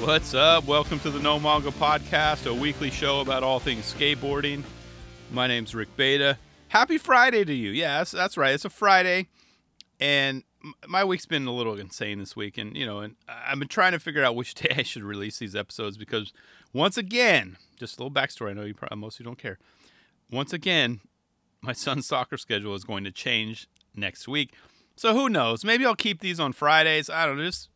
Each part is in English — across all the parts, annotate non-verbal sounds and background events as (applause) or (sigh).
What's up? Welcome to the No Mongo Podcast, a weekly show about all things skateboarding. My name's Rick Bata. Happy Friday to you. Yes, that's right. It's a Friday, and my week's been a little insane this week, and you know, and I've been trying to figure out which (laughs) day I should release these episodes because once again, just a little backstory. I know you probably most of you don't care. Once again, my son's (laughs) soccer schedule is going to change next week. So who knows? Maybe I'll keep these on Fridays. I don't know. Just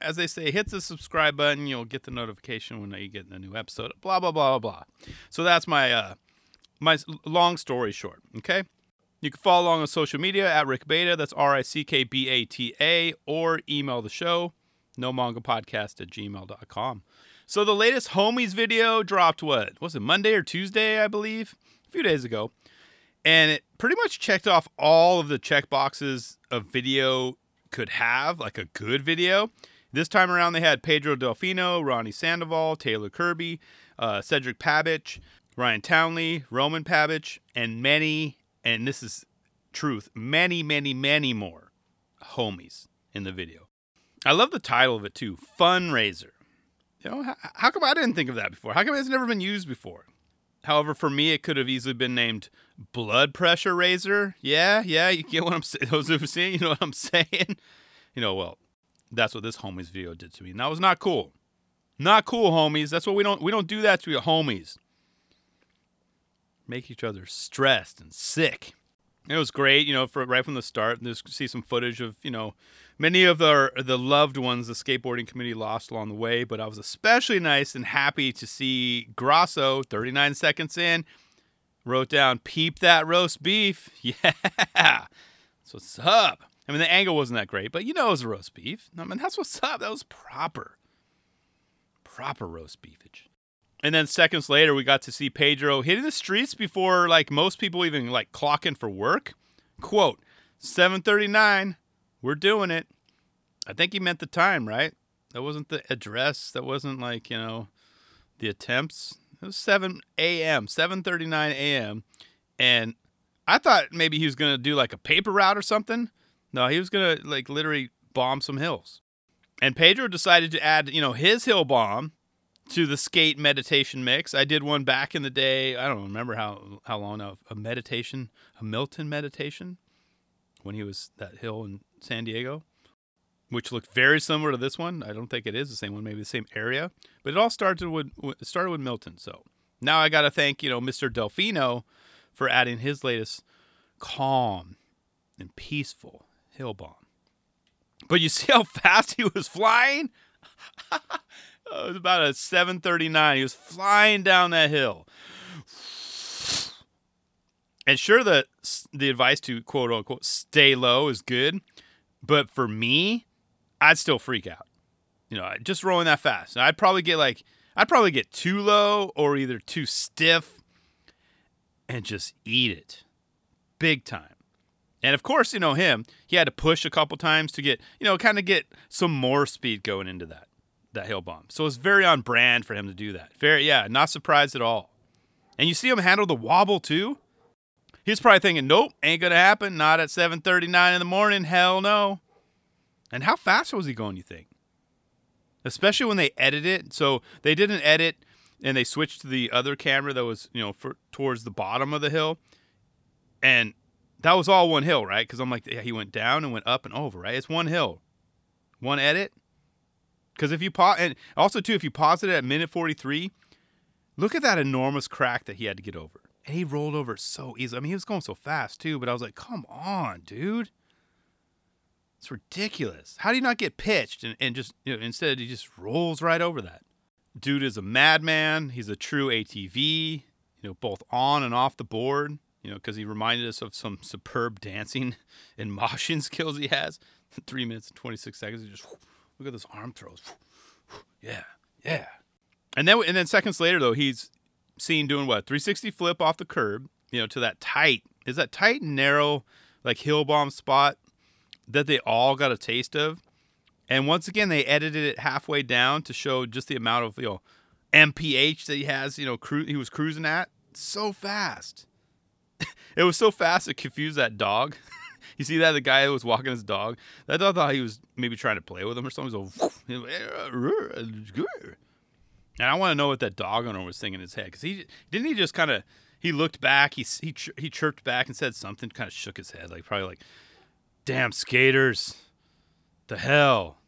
as they say, hit the subscribe button. You'll get the notification when you get a new episode. Blah blah blah blah blah. So that's my uh, my long story short. Okay. You can follow along on social media at Rick Bata. That's R I C K B A T A, or email the show, no mongo podcast at gmail.com. So the latest homies video dropped what? Was it Monday or Tuesday, I believe? A few days ago and it pretty much checked off all of the check boxes a video could have, like a good video. This time around, they had Pedro Delfino, Ronnie Sandoval, Taylor Kirby, uh, Cedric Pabich, Ryan Townley, Roman Pabich, and many, and this is truth, many, many, many more homies in the video. I love the title of it too, Fundraiser. You know, how, how come I didn't think of that before? How come it's never been used before? However, for me, it could have easily been named blood pressure razor. Yeah, yeah, you get what I'm saying. (laughs) Those who've seen, you know what I'm (laughs) saying. You know, well, that's what this homies video did to me, and that was not cool. Not cool, homies. That's what we don't we don't do that to your homies. Make each other stressed and sick. It was great, you know, for right from the start. And just see some footage of you know many of the the loved ones the skateboarding community lost along the way. But I was especially nice and happy to see Grosso 39 seconds in wrote down peep that roast beef. (laughs) Yeah, that's what's up. I mean the angle wasn't that great, but you know it was a roast beef. I mean that's what's up. That was proper, proper roast beefage. And then seconds later, we got to see Pedro hitting the streets before like most people even like clocking for work. Quote, 739, we're doing it. I think he meant the time, right? That wasn't the address. That wasn't like, you know, the attempts. It was 7 a.m., 7:39 a.m. And I thought maybe he was going to do like a paper route or something. No, he was going to like literally bomb some hills. And Pedro decided to add, you know, his hill bomb to the skate meditation mix. I did one back in the day. I don't remember how how long. A meditation, a Milton meditation, when he was that hill in San Diego, which looked very similar to this one. I don't think it is the same one. Maybe the same area, but it all started with started with Milton. So now I got to thank you know Mr. Delfino for adding his latest calm and peaceful hill bomb. But you (laughs) see how fast he was flying? (laughs) It was about a 739. He was flying down that hill. And sure, the the advice to quote unquote stay low is good, but for me, I'd still freak out. You know, just rolling that fast. I'd probably get like I'd probably get too low or either too stiff, and just eat it, big time. And of course, you know him. He had to push a couple times to get you know kind of get some more speed going into that that hill bomb. So it's very on brand for him to do that. Very, yeah, not surprised at all. And you see him handle the wobble too. He's probably thinking, "Nope, ain't gonna happen. Not at 7:39 in the morning. Hell no." And how fast was he going? You think? Especially when they edit it. So they did an edit and they switched to the other camera that was, you know, for, towards the bottom of the hill, and that was all one hill, right? Because I'm like, yeah, he went down and went up and over, right? It's one hill, one edit. Because if you pause, and also too, if you pause it at minute 43, look at that enormous crack that he had to get over. And he rolled over so easily. I mean, he was going so fast too, but I was like, come on, dude. It's ridiculous. How do you not get pitched and, and just, you know, instead he just rolls right over that? Dude is a madman. He's a true ATV, you know, both on and off the board, you know, because he reminded us of some superb dancing (laughs) and moshing (laughs) skills he has. (laughs) Three minutes and 26 seconds. He just, Look at those arm throws. Yeah, yeah. And then and then seconds later though, he's seen doing what? 360 flip off the curb, you know, to that tight. Is that tight and narrow like hill bomb spot that they all got a taste of? And once again, they edited it halfway down to show just the amount of, you know, MPH that he has, you know, cru- he was cruising at so fast. (laughs) it was so fast it confused that dog. (laughs) you see that the guy was walking his dog, That dog thought he was maybe trying to play with him or something. So, (laughs) and I want to know what that dog owner was thinking in his head because he didn't he just kind of he looked back, he he he chirped back and said something, kind of shook his head, like probably like, "Damn skaters, the hell."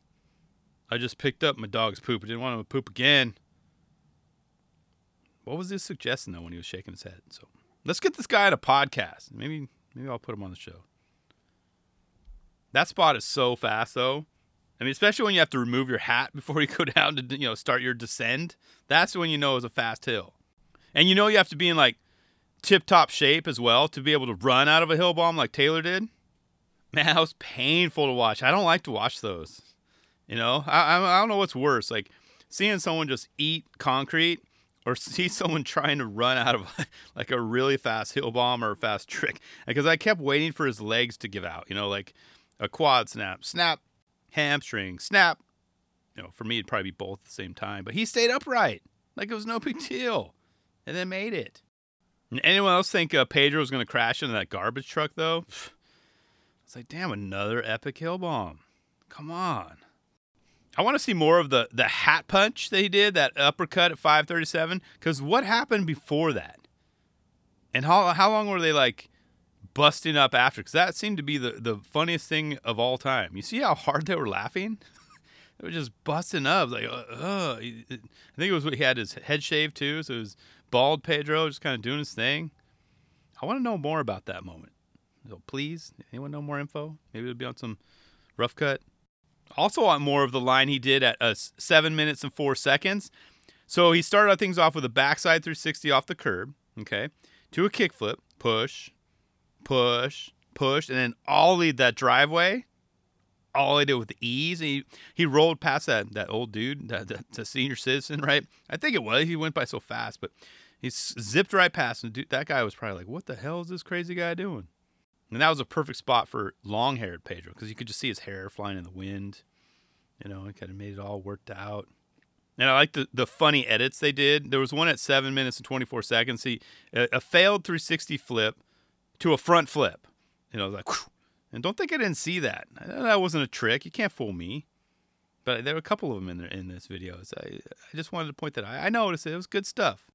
I just picked up my dog's poop. I didn't want him to poop again. What was his suggestion though when he was shaking his head? So let's get this guy at a podcast. Maybe maybe I'll put him on the show. That spot is so fast though. Mean, especially when you have to remove your hat (laughs) before you go down to you know start your descend. That's when you know it's a fast hill, and you know you have to be in like tip top shape as well to be able to run out of a hill bomb like Taylor did. Man, that was painful to watch. I don't like to watch those. You know, I I don't know what's worse, like seeing someone just eat concrete or (laughs) see someone trying to run out of (laughs) like a really fast hill bomb or a fast trick because I kept waiting for his legs to give out, you know, like a quad snap, snap, hamstring, snap. You know, for me it'd probably be both at the same time, but he stayed upright like it was no big deal, and then made it. anyone else think uh, Pedro was going to crash into that garbage truck though? (sighs) It's like, damn, another epic hill bomb. Come on. I want to see more of the the hat punch that he did, that uppercut at 537. Because what happened before that? And how how long were they like busting up after? Because that seemed to be the the funniest thing of all time. You see how hard they were laughing? (laughs) they were just busting up like, uh, uh. I think it was what he had his head shaved too, so it was bald Pedro just kind of doing his thing. I want to know more about that moment. So please, anyone know more info? Maybe it'll be on some rough cut also want more of the line he did at uh, seven minutes and four seconds. So he started things off with a backside 360 off the curb, okay, to a kickflip, push, push, push, and then ollied that driveway. All he did with ease. And he, he rolled past that, that old dude, that, that, senior citizen, right? I think it was. He went by so fast, but he zipped right past him. Dude, that guy was probably like, what the hell is this crazy guy doing? And that was a perfect spot for long haired Pedro because you could just see his hair flying in the wind. You know, it kind of made it all worked out. And I like the, the funny edits they did. There was one at seven minutes and 24 seconds. See, a, a failed 360 flip to a front flip. You know, like, whew. and don't think I didn't see that. That wasn't a trick. You can't fool me. But there were a couple of them in there in this video. So I, I just wanted to point that out. I noticed it. It was good stuff.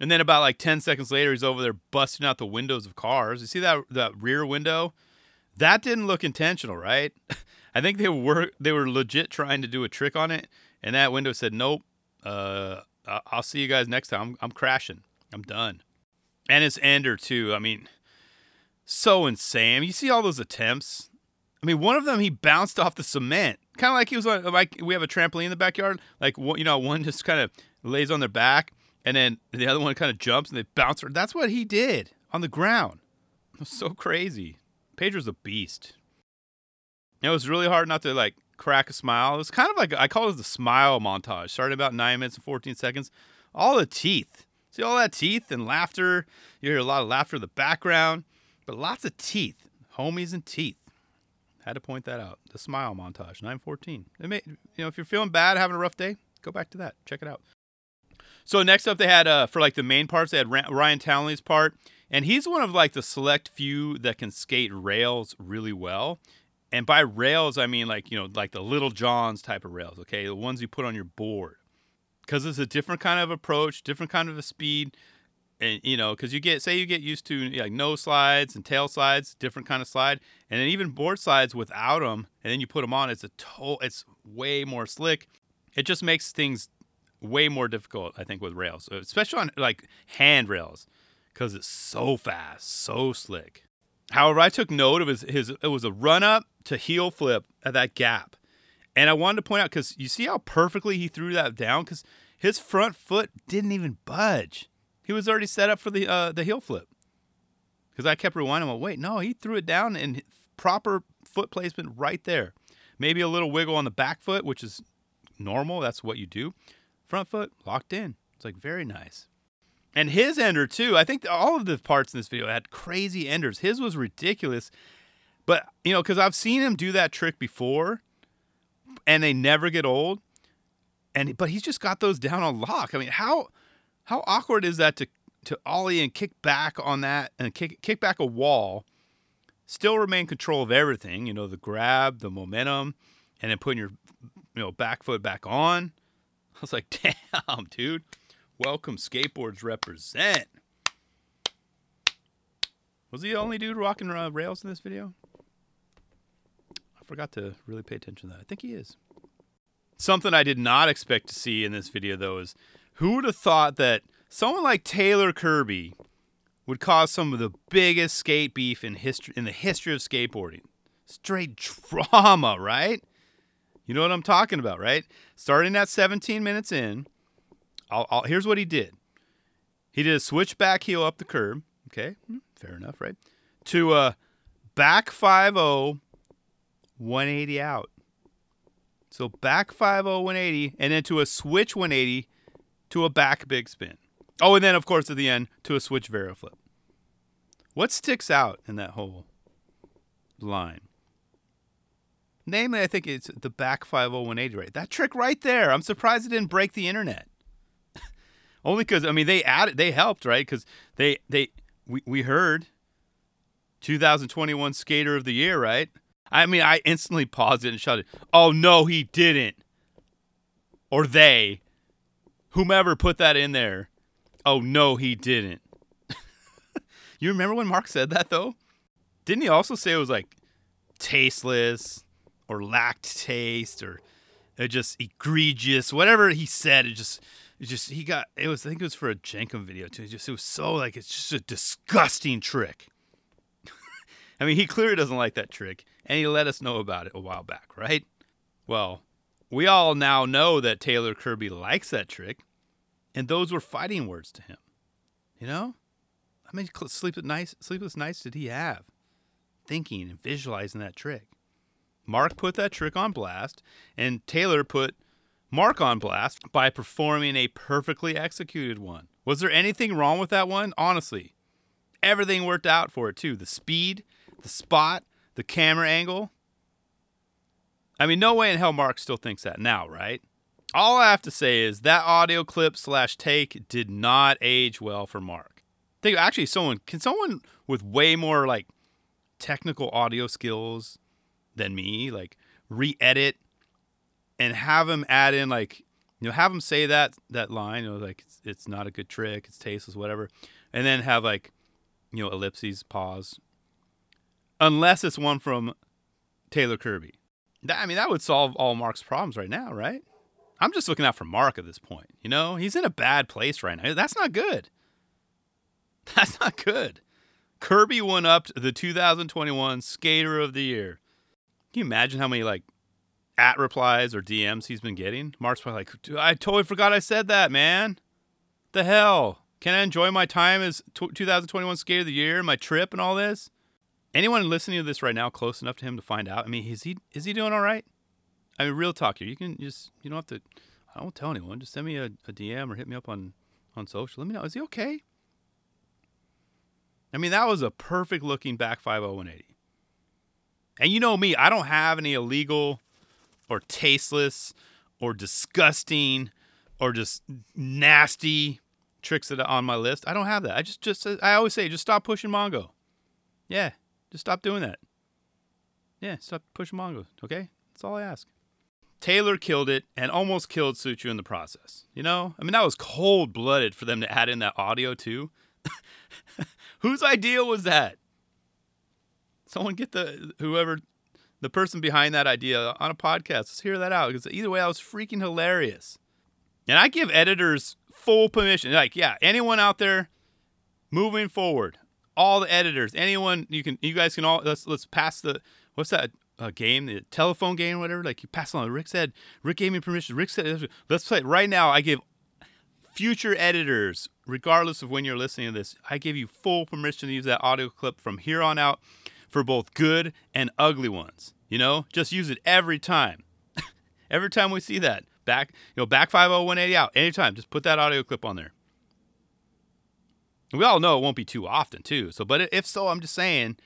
And then about like 10 seconds later, he's over there busting out the windows of cars. You see that that rear window? That didn't look intentional, right? (laughs) I think they were they were legit trying to do a trick on it, and that window said, "Nope, uh, I'll see you guys next time. I'm, I'm crashing. I'm done." And it's Ender too. I mean, so insane. You see all those attempts. I mean, one of them he bounced off the cement, kind of like he was on, like we have a trampoline in the backyard. Like you know, one just kind of lays on their back, and then the other one kind of jumps and they bounce. That's what he did on the ground. It was so crazy. Pedro's a beast. It was really hard not to like crack a smile. It was kind of like I call it the smile montage, starting about nine minutes and 14 seconds. All the teeth. See all that teeth and laughter. You hear a lot of laughter in the background, but lots of teeth. Homies and teeth. Had to point that out. The smile montage, 914. It may, you know, if you're feeling bad, having a rough day, go back to that. Check it out. So next up, they had uh, for like the main parts, they had Ryan Townley's part, and he's one of like the select few that can skate rails really well. And by rails, I mean like you know like the Little Johns type of rails, okay, the ones you put on your board, because it's a different kind of approach, different kind of a speed, and you know because you get say you get used to like no slides and tail slides, different kind of slide, and then even board slides without them, and then you put them on, it's a to- it's way more slick. It just makes things way more difficult, I think, with rails, uh, especially on like handrails, because it's so fast, so slick. However, I took note of his, his it was a run up to heel flip at that gap. And I wanted to point out because you see how perfectly he threw that down because his front foot didn't even budge. He was already set up for the uh, the heel flip. Because I kept rewinding. Well, wait, no, he threw it down and proper foot placement right there. Maybe a little wiggle on the back foot, which is normal. That's what you do. Front foot locked in. It's like very nice. And his ender too. I think all of the parts in this video had crazy enders. His was ridiculous. But, you know, cuz I've seen him do that trick before and they never get old. And but he's just got those down on lock. I mean, how how awkward is that to to ollie and kick back on that and kick kick back a wall still remain control of everything. You know, the grab, the momentum, and then putting your you know back foot back on. (laughs) I was like, damn, dude. Welcome skateboards represent. Was he the only dude rocking uh, rails in this video? I forgot to really pay attention to that. I think he is. Something I did not expect to see in this video though is who would have thought that someone like Taylor Kirby would cause some of the biggest skate beef in history in the history of skateboarding. Straight drama, right? You know what I'm talking about, right? Starting at 17 minutes in, I'll, I'll, here's what he did. He did a switchback heel up the curb. Okay, hmm, fair enough, right? To a back 5 180 out. So back 5 180, and then to a switch 180 to a back big spin. Oh, and then of course at the end to a switch vero flip. What sticks out in that whole line? Namely, I think it's the back 50180 right. That trick right there. I'm surprised it didn't break the internet. (laughs) Only because I mean they added, they helped, right? Because they they we we heard 2021 Skater of the Year, right? I mean, I instantly paused it and shouted, "Oh no, he didn't!" Or they, whomever put that in there. Oh no, he didn't. (laughs) you remember when Mark said that though? Didn't he also say it was like tasteless or lacked taste or just egregious, whatever he said? It just, it just he got it was. I think it was for a Jenkem video too. It just it was so like it's just a disgusting trick. (laughs) I mean, he clearly doesn't like that trick, and he let us know about it a while back, right? Well, we all now know that Taylor Kirby likes that trick and those were fighting words to him. You know? How many sleepless nights, sleepless nights did he have? Thinking and visualizing that trick. Mark put that trick on blast, and Taylor put Mark on blast by performing a perfectly executed one. Was there anything wrong with that one? Honestly, everything worked out for it too. The speed, the spot, the camera angle. I mean, no way in hell Mark still thinks that now, right? all I have to say is that audio clip slash take did not age well for Mark. Think actually, someone can someone with way more like technical audio skills than me like re-edit and have him add in like you know have him say that that line you know like it's, it's not a good trick it's tasteless whatever and then have like you know ellipses pause unless it's one from Taylor Kirby. I mean that would solve all Mark's problems right now, right? I'm just looking out for Mark at this point. You know, he's in a bad place right now. That's not good. (laughs) That's not good. Kirby won up the 2021 Skater of the Year. Can you imagine how many like at replies or DMs he's been getting? Mark's probably like, I totally forgot I said that, man. The hell? Can I enjoy my time as t- 2021 Skater of the Year, my trip, and all this? Anyone listening to this right now close enough to him to find out? I mean, is he is he doing all right? I mean, real talk here. You can just you don't have to. I won't tell anyone. Just send me a, a DM or hit me up on on social. Let me know. Is he okay? I mean, that was a perfect looking back 50180. And you know me, I don't have any illegal or tasteless or disgusting or just nasty tricks that are on my list. I don't have that. I just just I always say just stop pushing Mongo. Yeah, just stop doing that. Yeah, stop pushing Mongo. Okay, that's all I ask. Taylor killed it and almost killed Suciu in the process. You know, I mean, that was cold blooded for them to add in that audio too. (laughs) Whose idea was that? Someone get the whoever, the person behind that idea on a podcast. Let's hear that out because either way, that was freaking hilarious. And I give editors full permission. Like, yeah, anyone out there moving forward, all the editors, anyone you can, you guys can all let's let's pass the what's that a game, the telephone game, whatever. Like you pass on. Rick said, Rick gave me permission. Rick said, let's play it right now. I give future editors, regardless of when you're listening to this, I give you full permission to use that audio clip from here on out for both good and ugly ones. You know, just use it every time. (laughs) every time we see that back, you know, back 50180 out anytime. Just put that audio clip on there. We all know it won't be too often, too. So, but if so, I'm just saying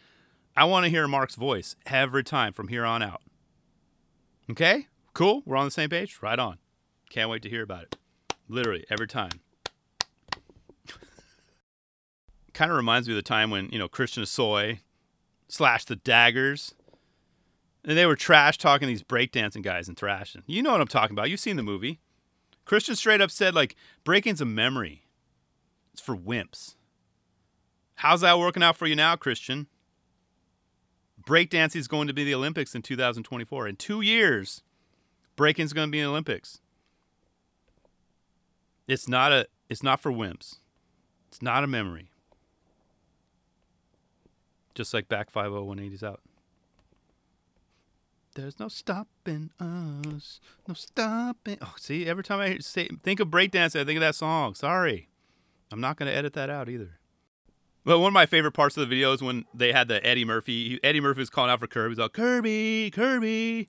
I want to hear Mark's voice every time from here on out. Okay? Cool? We're on the same page? Right on. Can't wait to hear about it. Literally every time. (laughs) kind of reminds me of the time when, you know, Christian Hosoi slash the daggers. And they were trash talking these breakdancing guys and Thrashin'. You know what I'm talking about. You've seen the movie. Christian straight up said, like, breaking's a memory. It's for wimps. How's that working out for you now, Christian? Breakdancing is going to be the Olympics in 2024. In two years, breaking's going to be in the Olympics. It's not a. It's not for wimps. It's not a memory. Just like back 50180's out. There's no stopping us. No stopping. Oh, see, every time I say think of breakdance, I think of that song. Sorry. I'm not going to edit that out either. But one of my favorite parts of the video is when they had the Eddie Murphy. Eddie Murphy was calling out for Kirby. He's like, Kirby, Kirby.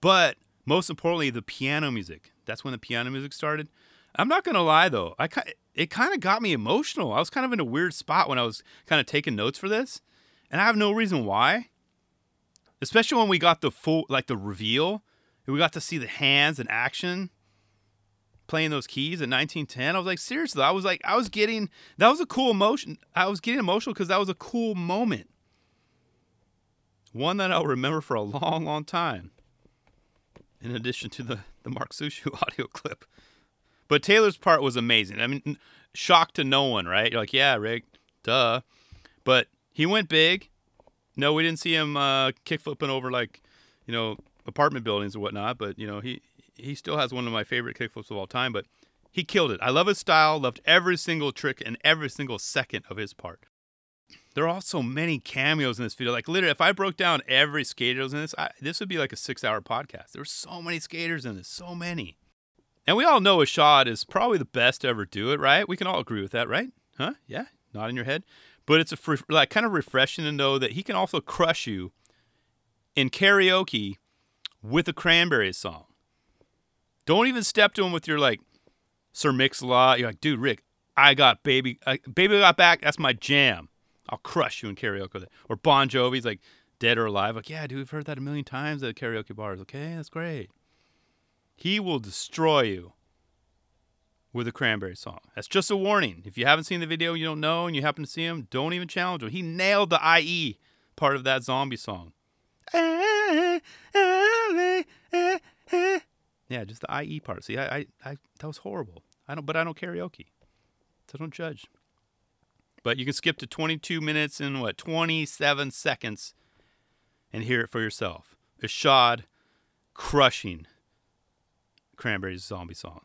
But most importantly, the piano music. That's when the piano music started. I'm not gonna lie though, I it kind of got me emotional. I was kind of in a weird spot when I was kind of taking notes for this, and I have no reason why. Especially when we got the full, like the reveal, we got to see the hands in action playing those keys in 1910. I was like, seriously, I was like, I was getting that was a cool emotion. I was getting emotional because that was a cool moment, one that I'll remember for a long, long time. In addition to the the Mark Suciu (laughs) audio clip. But Taylor's part was amazing. I mean, shock to no one, right? You're like, yeah, Rick, duh. But he went big. No, we didn't see him uh, kick flipping over like, you know, apartment buildings or whatnot. But you know, he he still has one of my favorite kickflips of all time. But he killed it. I love his style. Loved every single trick and every single second of his part. There are also many cameos in this video. Like literally, if I broke down every skater in this, I, this would be like a six-hour podcast. There There's so many skaters in this, so many. And we all know Ishod is probably the best to ever do it, right? We can all agree with that, right? Huh? Yeah, not in your head. But it's a free, like kind of refreshing to know that he can also crush you in karaoke with a Cranberries song. Don't even step to him with your like Sir Mix-a-Lot. You're like, dude, Rick, I got baby, uh, baby got back. That's my jam. I'll crush you in karaoke. Or Bon Jovi's like dead or alive. Like, yeah, dude, we've heard that a million times at karaoke bars. Okay, that's great. He will destroy you with a cranberry song. That's just a warning. If you haven't seen the video, you don't know, and you happen to see him, don't even challenge him. He nailed the IE part of that zombie song. Ah, ah, ah, Yeah, just the IE part. See, I, I, I that was horrible. I don't, but I don't karaoke, so don't judge. But you can skip to 22 minutes and what 27 seconds, and hear it for yourself. Ishod crushing Cranberries zombie song.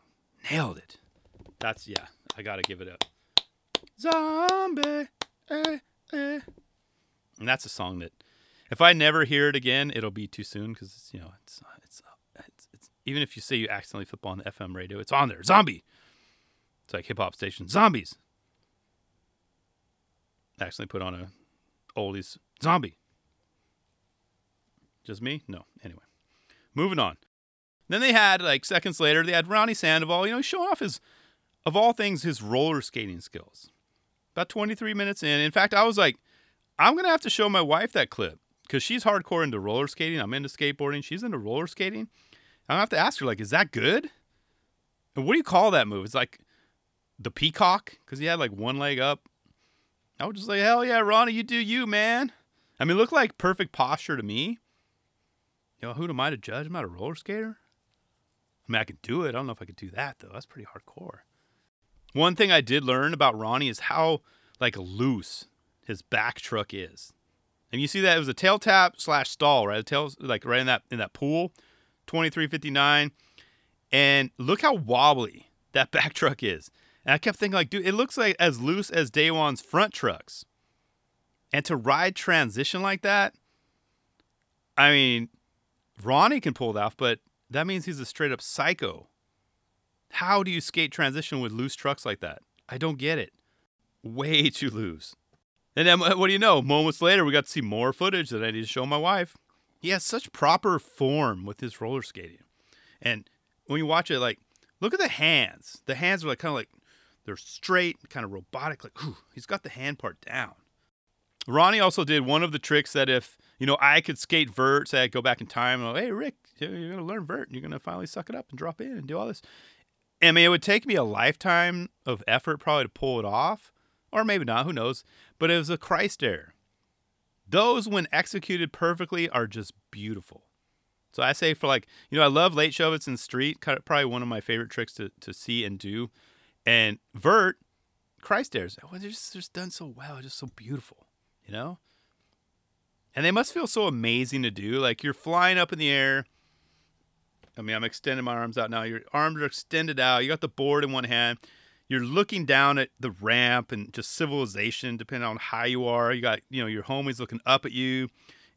Nailed it. That's yeah. I gotta give it up. Zombie. Eh, eh. And that's a song that, if I never hear it again, it'll be too soon because it's you know it's, it's it's it's even if you say you accidentally flip on the FM radio, it's on there. Zombie. It's like hip hop station. Zombies. Accidentally put on a oldies zombie. Just me? No. Anyway, moving on. Then they had like seconds later, they had Ronnie Sandoval, you know, showing off his, of all things, his roller skating skills. About 23 minutes in. In fact, I was like, I'm gonna have to show my wife that clip because she's hardcore into roller skating. I'm into skateboarding. She's into roller skating. Gonna have to ask her like, is that good? And what do you call that move? It's like the peacock because he had like one leg up. I was just like, hell yeah, Ronnie, you do you, man. I mean, look like perfect posture to me. Know, who am I to judge? I'm not a roller skater. I mean, I could do it. I don't know if I could do that though. That's pretty hardcore. One thing I did learn about Ronnie is how like loose his back truck is. And you see that it was a tail tap slash stall, right? A tail like right in that in that pool, twenty three fifty nine, and look how wobbly that (laughs) back truck is. And I kept thinking like, dude, it looks like as loose as Daewon's front trucks. And to ride transition like that, I mean, Ronnie can pull it off, but that means he's a straight up psycho. How do you skate transition with loose trucks like that? I don't get it. Way too loose. And then uh, what do you know? Moments later, we got to see more footage that I need to show my wife. He has such proper form with his roller skating. And when you watch it, like, look at the hands. The hands are like kind of like they're straight, kind of robotic. Like, ooh, he's got the hand part down. Ronnie also did one of the tricks that if you know I could skate vert, say I go back in time and go, hey Rick, you're gonna learn vert, and you're gonna finally suck it up and drop in and do all this. I mean, it would take me a lifetime of effort probably to pull it off, or maybe not. Who knows? But it was a Christ air. Those when executed perfectly are just beautiful. So I say for like, you know, I love late shove it's in street, probably one of my favorite tricks to, to see and do. And vert, Christ airs, well, oh, they're just, they're just done so well, just so beautiful, you know? And they must feel so amazing to do. Like you're flying up in the air. I mean, I'm extending my arms out now. Your arms are extended out. You got the board in one hand. You're looking down at the ramp and just civilization, depending on how you are. You got, you know, your homies looking up at you.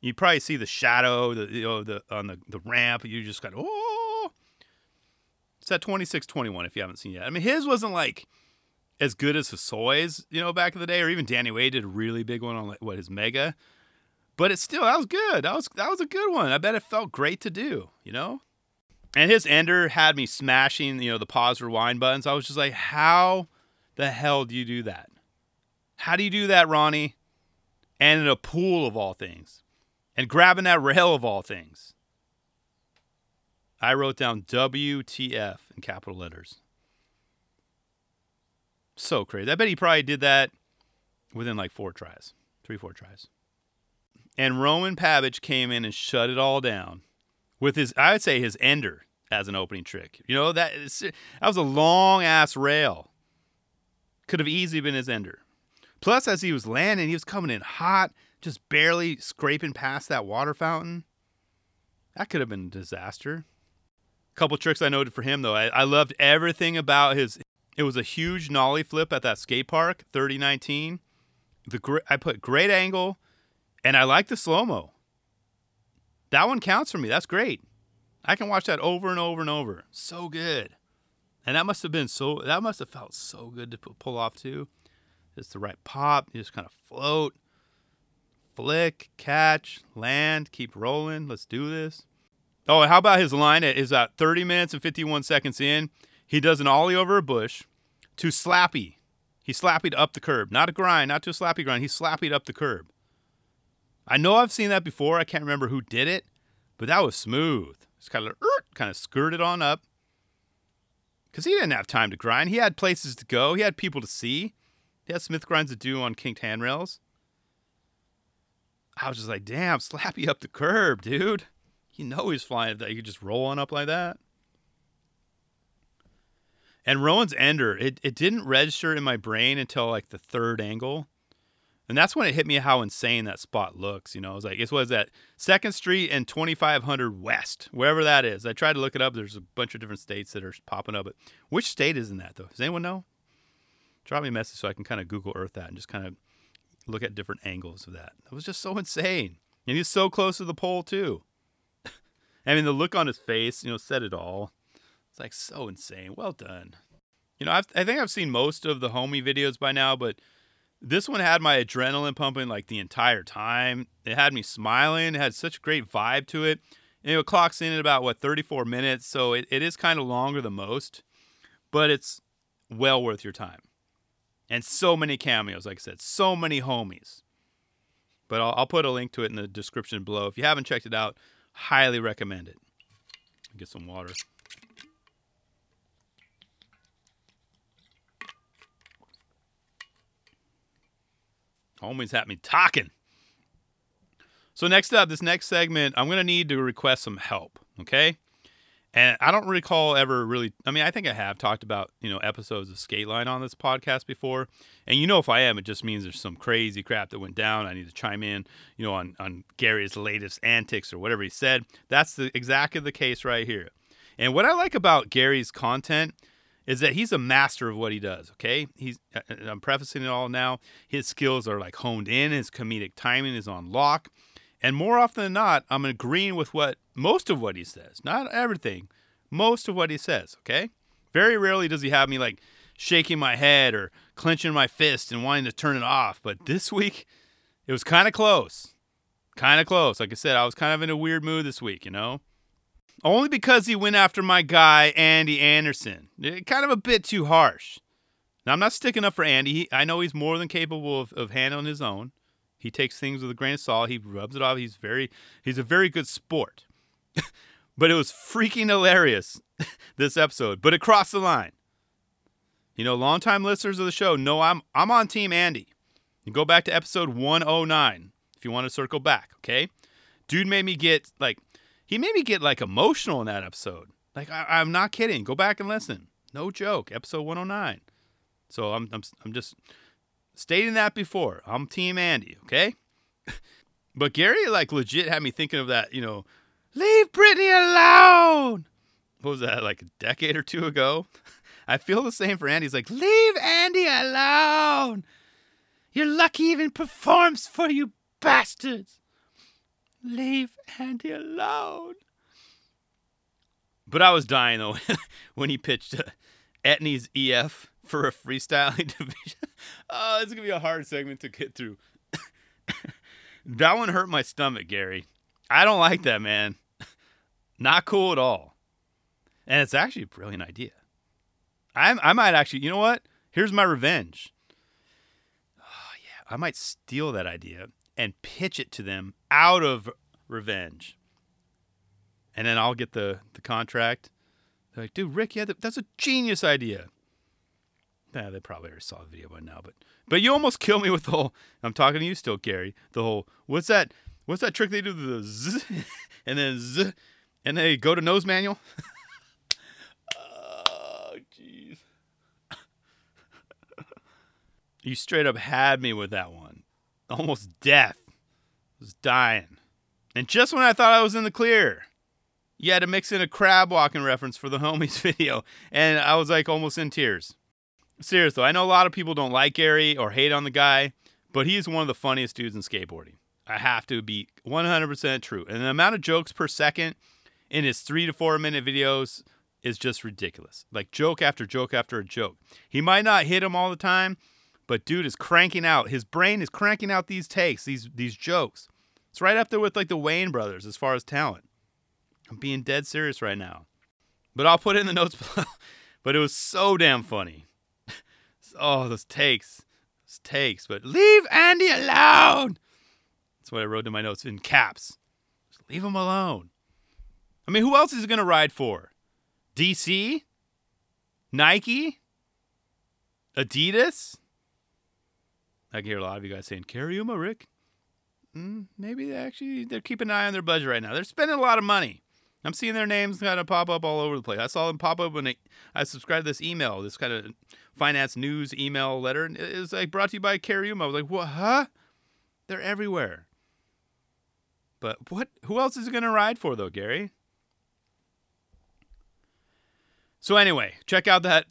You probably see the shadow, the you know, the on the, the ramp. You just got oh. It's at 26-21 if you haven't seen yet. I mean, his wasn't like as good as Hosoi's, you know, back in the day, or even Danny Way did a really big one on like, what his mega. But it's still that was good. That was that was a good one. I bet it felt great to do, you know? And his ender had me smashing, you know, the pause rewind buttons. I was just like, how the hell do you do that? How do you do that, Ronnie? And in a pool of all things. And grabbing that rail of all things. I wrote down WTF in capital letters. So crazy. I bet he probably did that within like four tries, three, four tries. And Roman Pabich came in and shut it all down with his, I would say, his ender as an opening trick. You know, that, that was a long ass rail. Could have easily been his ender. Plus, as he was landing, he was coming in hot, just barely scraping past that water fountain. That could have been a disaster. Couple tricks I noted for him, though. I, I loved everything about his. It was a huge nollie flip at that skate park, 3019. The I put great angle, and I like the slow mo. That one counts for me. That's great. I can watch that over and over and over. So good. And that must have been so, that must have felt so good to pull off too. It's the right pop. You just kind of float, flick, catch, land, keep rolling. Let's do this. Oh, how about his line? It is at 30 minutes and 51 seconds in. He does an ollie over a bush to slappy. He slappied up the curb. Not a grind, not to a slappy grind. He slappied up the curb. I know I've seen that before. I can't remember who did it, but that was smooth. It's kind of er, kind of skirted on up because he didn't have time to grind. He had places to go. He had people to see. He had Smith grinds to do on kinked handrails. I was just like, damn, slap you up the curb, dude. You know he's flying that. You could just roll on up like that. And Roman's ender, it, it didn't register in my brain until like the third angle. And that's when it hit me how insane that spot looks. You know, it was like, it was that Second Street and 2500 West, wherever that is. I tried to look it up. There's a bunch of different states that are popping up. But which state is in that, though? Does anyone know? Drop me a message so I can kind of Google Earth that and just kind of look at different angles of that. It was just so insane. And he's so close to the pole, too. (laughs) I mean, the look on his face, you know, said it all. It's like so insane. Well done. You know, I've, I think I've seen most of the homie videos by now, but this one had my adrenaline pumping like the entire time. It had me smiling. It had such a great vibe to it. And it clocks in at about what 34 minutes, so it, it is kind of longer than most, but it's well worth your time. And so many cameos, like I said, so many homies. But I'll, I'll put a link to it in the description below. If you haven't checked it out, highly recommend it. Get some water. Homies had me talking. So next up, this next segment, I'm gonna need to request some help. Okay. And I don't recall ever really. I mean, I think I have talked about you know episodes of Skateline on this podcast before, and you know if I am, it just means there's some crazy crap that went down. I need to chime in, you know, on on Gary's latest antics or whatever he said. That's the exactly the case right here. And what I like about Gary's content is that he's a master of what he does. Okay, he's uh, uh, I'm prefacing it all now. His skills are like honed in. His comedic timing is on lock, and more often than not, I'm agreeing with what most of what he says. Not everything, most of what he says. Okay, very rarely does he have me like shaking my head or clenching my fist and wanting to turn it off. But this (laughs) week, it was kind of close. Kind of close. Like I said, I was kind of in a weird mood this week, you know? Only because he went after my guy, Andy Anderson. Eh, kind of a bit too harsh. Now, I'm not sticking up for Andy. He, I know he's more than capable of, of handling his own. He takes things with a grain of salt. He rubs it off. He's very, he's a very good sport. (laughs) but it was freaking hilarious (laughs) this episode. But it crossed the line. You know, longtime listeners of the show know I'm I'm on Team Andy. You go back to episode 109. If you want to circle back, okay? Dude made me get like, he made me get like emotional in that episode. Like I, I'm not kidding. Go back and listen. No joke. Episode 109. So I'm I'm I'm just stating that before. I'm Team Andy, okay? (laughs) but Gary like legit had me thinking of that. You know, leave Brittany alone. What was that like a decade or two ago? (laughs) I feel the same for Andy. He's like, leave Andy alone. You're lucky even performs for you bastards. Leave Andy alone. But I was dying though (laughs) when he pitched uh, Etnies EF for a freestyling (laughs) division. oh, it's gonna be a hard segment to get through. (laughs) that one hurt my stomach, Gary. I don't like that, man. Not cool at all. And it's actually a brilliant idea. I I might actually, you know what? Here's my revenge. (sighs) Oh yeah, I might steal that idea and pitch it to them out of revenge. And then I'll get the the contract. They're like, dude, Rick, yeah, that's a genius idea. Nah, they probably already saw the video by now, but but you almost kill me with the whole. I'm talking to you still, Gary. The whole what's that? What's that trick they do? The z (laughs) and then z, and they go to nose manual. (laughs) oh, jeez. (laughs) you straight up had me with that one. Almost death. I was dying. And just when I thought I was in the clear, you had to mix in a crab walking reference for the homies (laughs) video, and I was like almost in tears seriously, I know a lot of people don't like Gary or hate on the guy, but he's one of the funniest dudes in skateboarding. I have to be 100% true. And the amount of jokes per second in his three to four minute videos is just ridiculous. Like joke after joke after a joke. He might not hit him all the time, but dude is cranking out. His brain is cranking out these takes, these these jokes. It's right up there with like the Wayans brothers as far as talent. I'm being dead serious right now. But I'll put it in the notes (laughs) below. but it was so damn funny (laughs) oh, those takes, those takes. But leave Andy alone. That's what I wrote in my notes in caps. Just leave him alone. I mean, who else is he going to ride for? DC? Nike? Adidas? I can hear a lot of you guys saying, him, Rick. Mm, maybe they actually they're keeping an eye on their budget right now. They're spending a lot of money. I'm seeing their names kind of pop up all over the place. I saw them pop up when I, I subscribed to this email, this kind of finance news email letter. And it was like brought to you by Cariuma. I was like, what? Huh? They're everywhere. But what? Who else is it going to ride for though, Gary? So anyway, check out that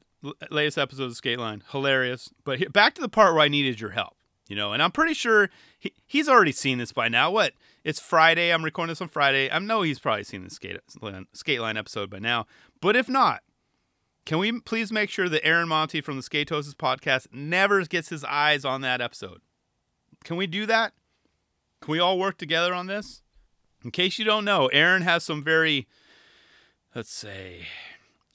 latest episode of Skate Line, Hilarious. But back to the part where I needed your help. You know, and I'm pretty sure he, he's already seen this by now. What? It's Friday. I'm recording this on Friday. I know he's probably seen the skate line, skate line episode by now. But if not, can we please make sure that Aaron Monty from the Skatosis podcast never gets his eyes on that episode? Can we do that? Can we all work together on this? In case you don't know, Aaron has some very, let's say,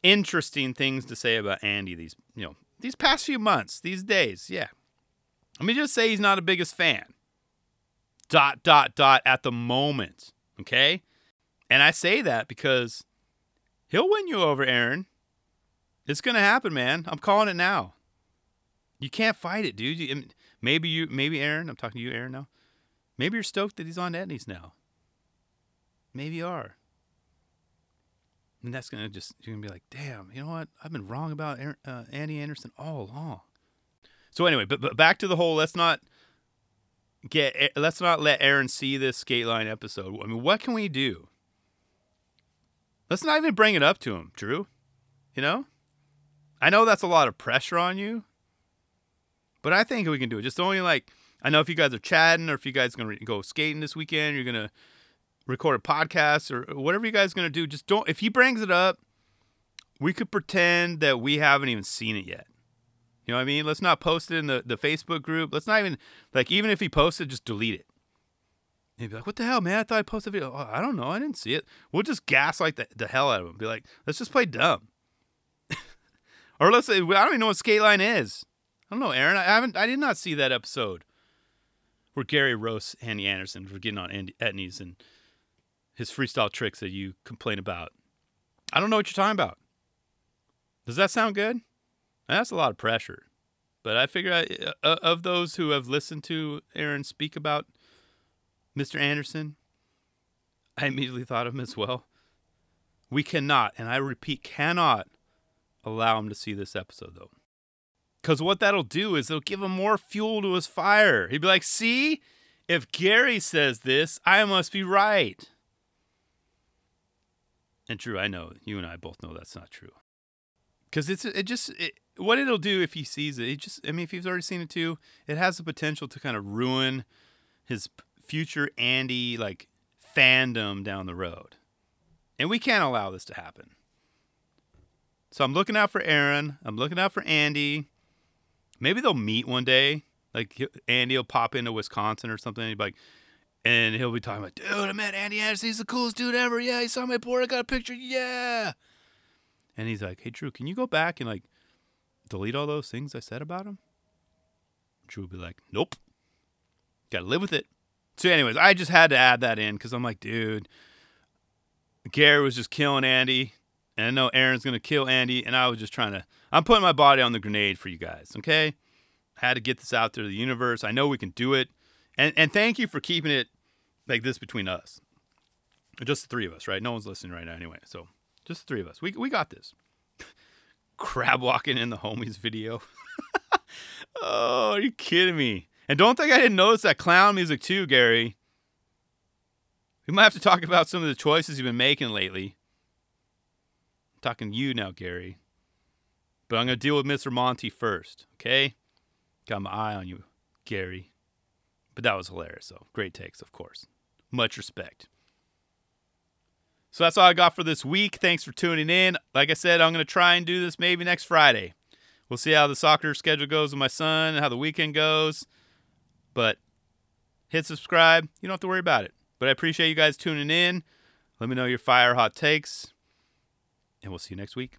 interesting things to say about Andy these, you know, these past few months, these days. Yeah. Let me just say he's not a biggest fan dot, dot, dot at the moment. Okay? And I say that because he'll win you over, Aaron. It's going to happen, man. I'm calling it now. You can't fight it, dude. Maybe you, maybe Aaron, I'm talking to you, Aaron, now. Maybe you're stoked that he's on Etnies now. Maybe you are. And that's gonna just you're gonna be like, damn, you know what? I've been wrong about Aaron, uh, Andy Anderson all along. So anyway, but but back to the whole. Let's not get let's not let Aaron see this skate line episode. I mean, what can we do? Let's not even bring it up to him, Drew. You know? I know that's a lot of pressure on you, but I think we can do it. Just only like I know if you guys are chatting or if you guys are gonna go skating this weekend, you're gonna record a podcast or whatever you guys are gonna do. Just don't. If he brings it up, we could pretend that we haven't even seen it yet. You know what I mean? Let's not post it in the, the Facebook group. Let's not even like even if he posted, just delete it. He'd be like, "What the hell, man? I thought I posted a video. Oh, I don't know. I didn't see it." We'll just gaslight the, the hell out of him. Be like, "Let's just play dumb." (laughs) or let's say, I don't even know what skate line is. I don't know, Aaron. I haven't. I did not see that episode where Gary roasts Andy Anderson for getting on Andy Etnies and his freestyle tricks that you complain about. I don't know what you're talking about. Does that sound good? That's a lot of pressure. But I figure I, uh, of those who have listened to Aaron speak about Mr. Anderson, I immediately thought of him as well. We cannot, and I repeat, cannot allow him to see this episode though. Because what that'll do is it'll give him more fuel to his fire. He'd be like, see, if Gary says this, I must be right. And Drew, I know you and I both know that's not true. Because it's it just it, what it'll do if he sees it. It just I mean, if he's already seen it too, it has the potential to kind of ruin his future Andy like fandom down the road, and we can't allow this to happen. So I'm looking out for Aaron. I'm looking out for Andy. Maybe they'll meet one day. Like Andy will pop into Wisconsin or something. And he'll be like, and he'll be talking about, dude, I met Andy Anderson. He's the coolest dude ever. Yeah, he saw my board. I got a picture. Yeah. And he's like, hey, Drew, can you go back and like delete all those things I said about him? Drew will be like, nope. Got to live with it. So, anyways, I just had to add that in because I'm like, dude, Gary was just killing Andy. And I know Aaron's going to kill Andy. And I was just trying to, I'm putting my body on the grenade for you guys. Okay. I had to get this out there to the universe. I know we can do it. And, and thank you for keeping it like this between us. Just the three of us, right? No one's listening right now anyway. So just the three of us. We, we got this. (laughs) Crab walking in the homies video. (laughs) oh, are you kidding me? And don't think I didn't notice that clown music too, Gary. We might have to talk about some of the choices you've been making lately. I'm talking to you now, Gary. But I'm going to deal with Mr. Monty first, okay? Got my eye on you, Gary. But that was hilarious, so great takes, of course. Much respect. So that's all I got for this week. Thanks for tuning in. Like I said, I'm going to try and do this maybe next Friday. We'll see how the soccer schedule goes with my son and how the weekend goes. But hit subscribe. You don't have to worry about it. But I appreciate you guys tuning in. Let me know your fire hot takes. And we'll see you next week.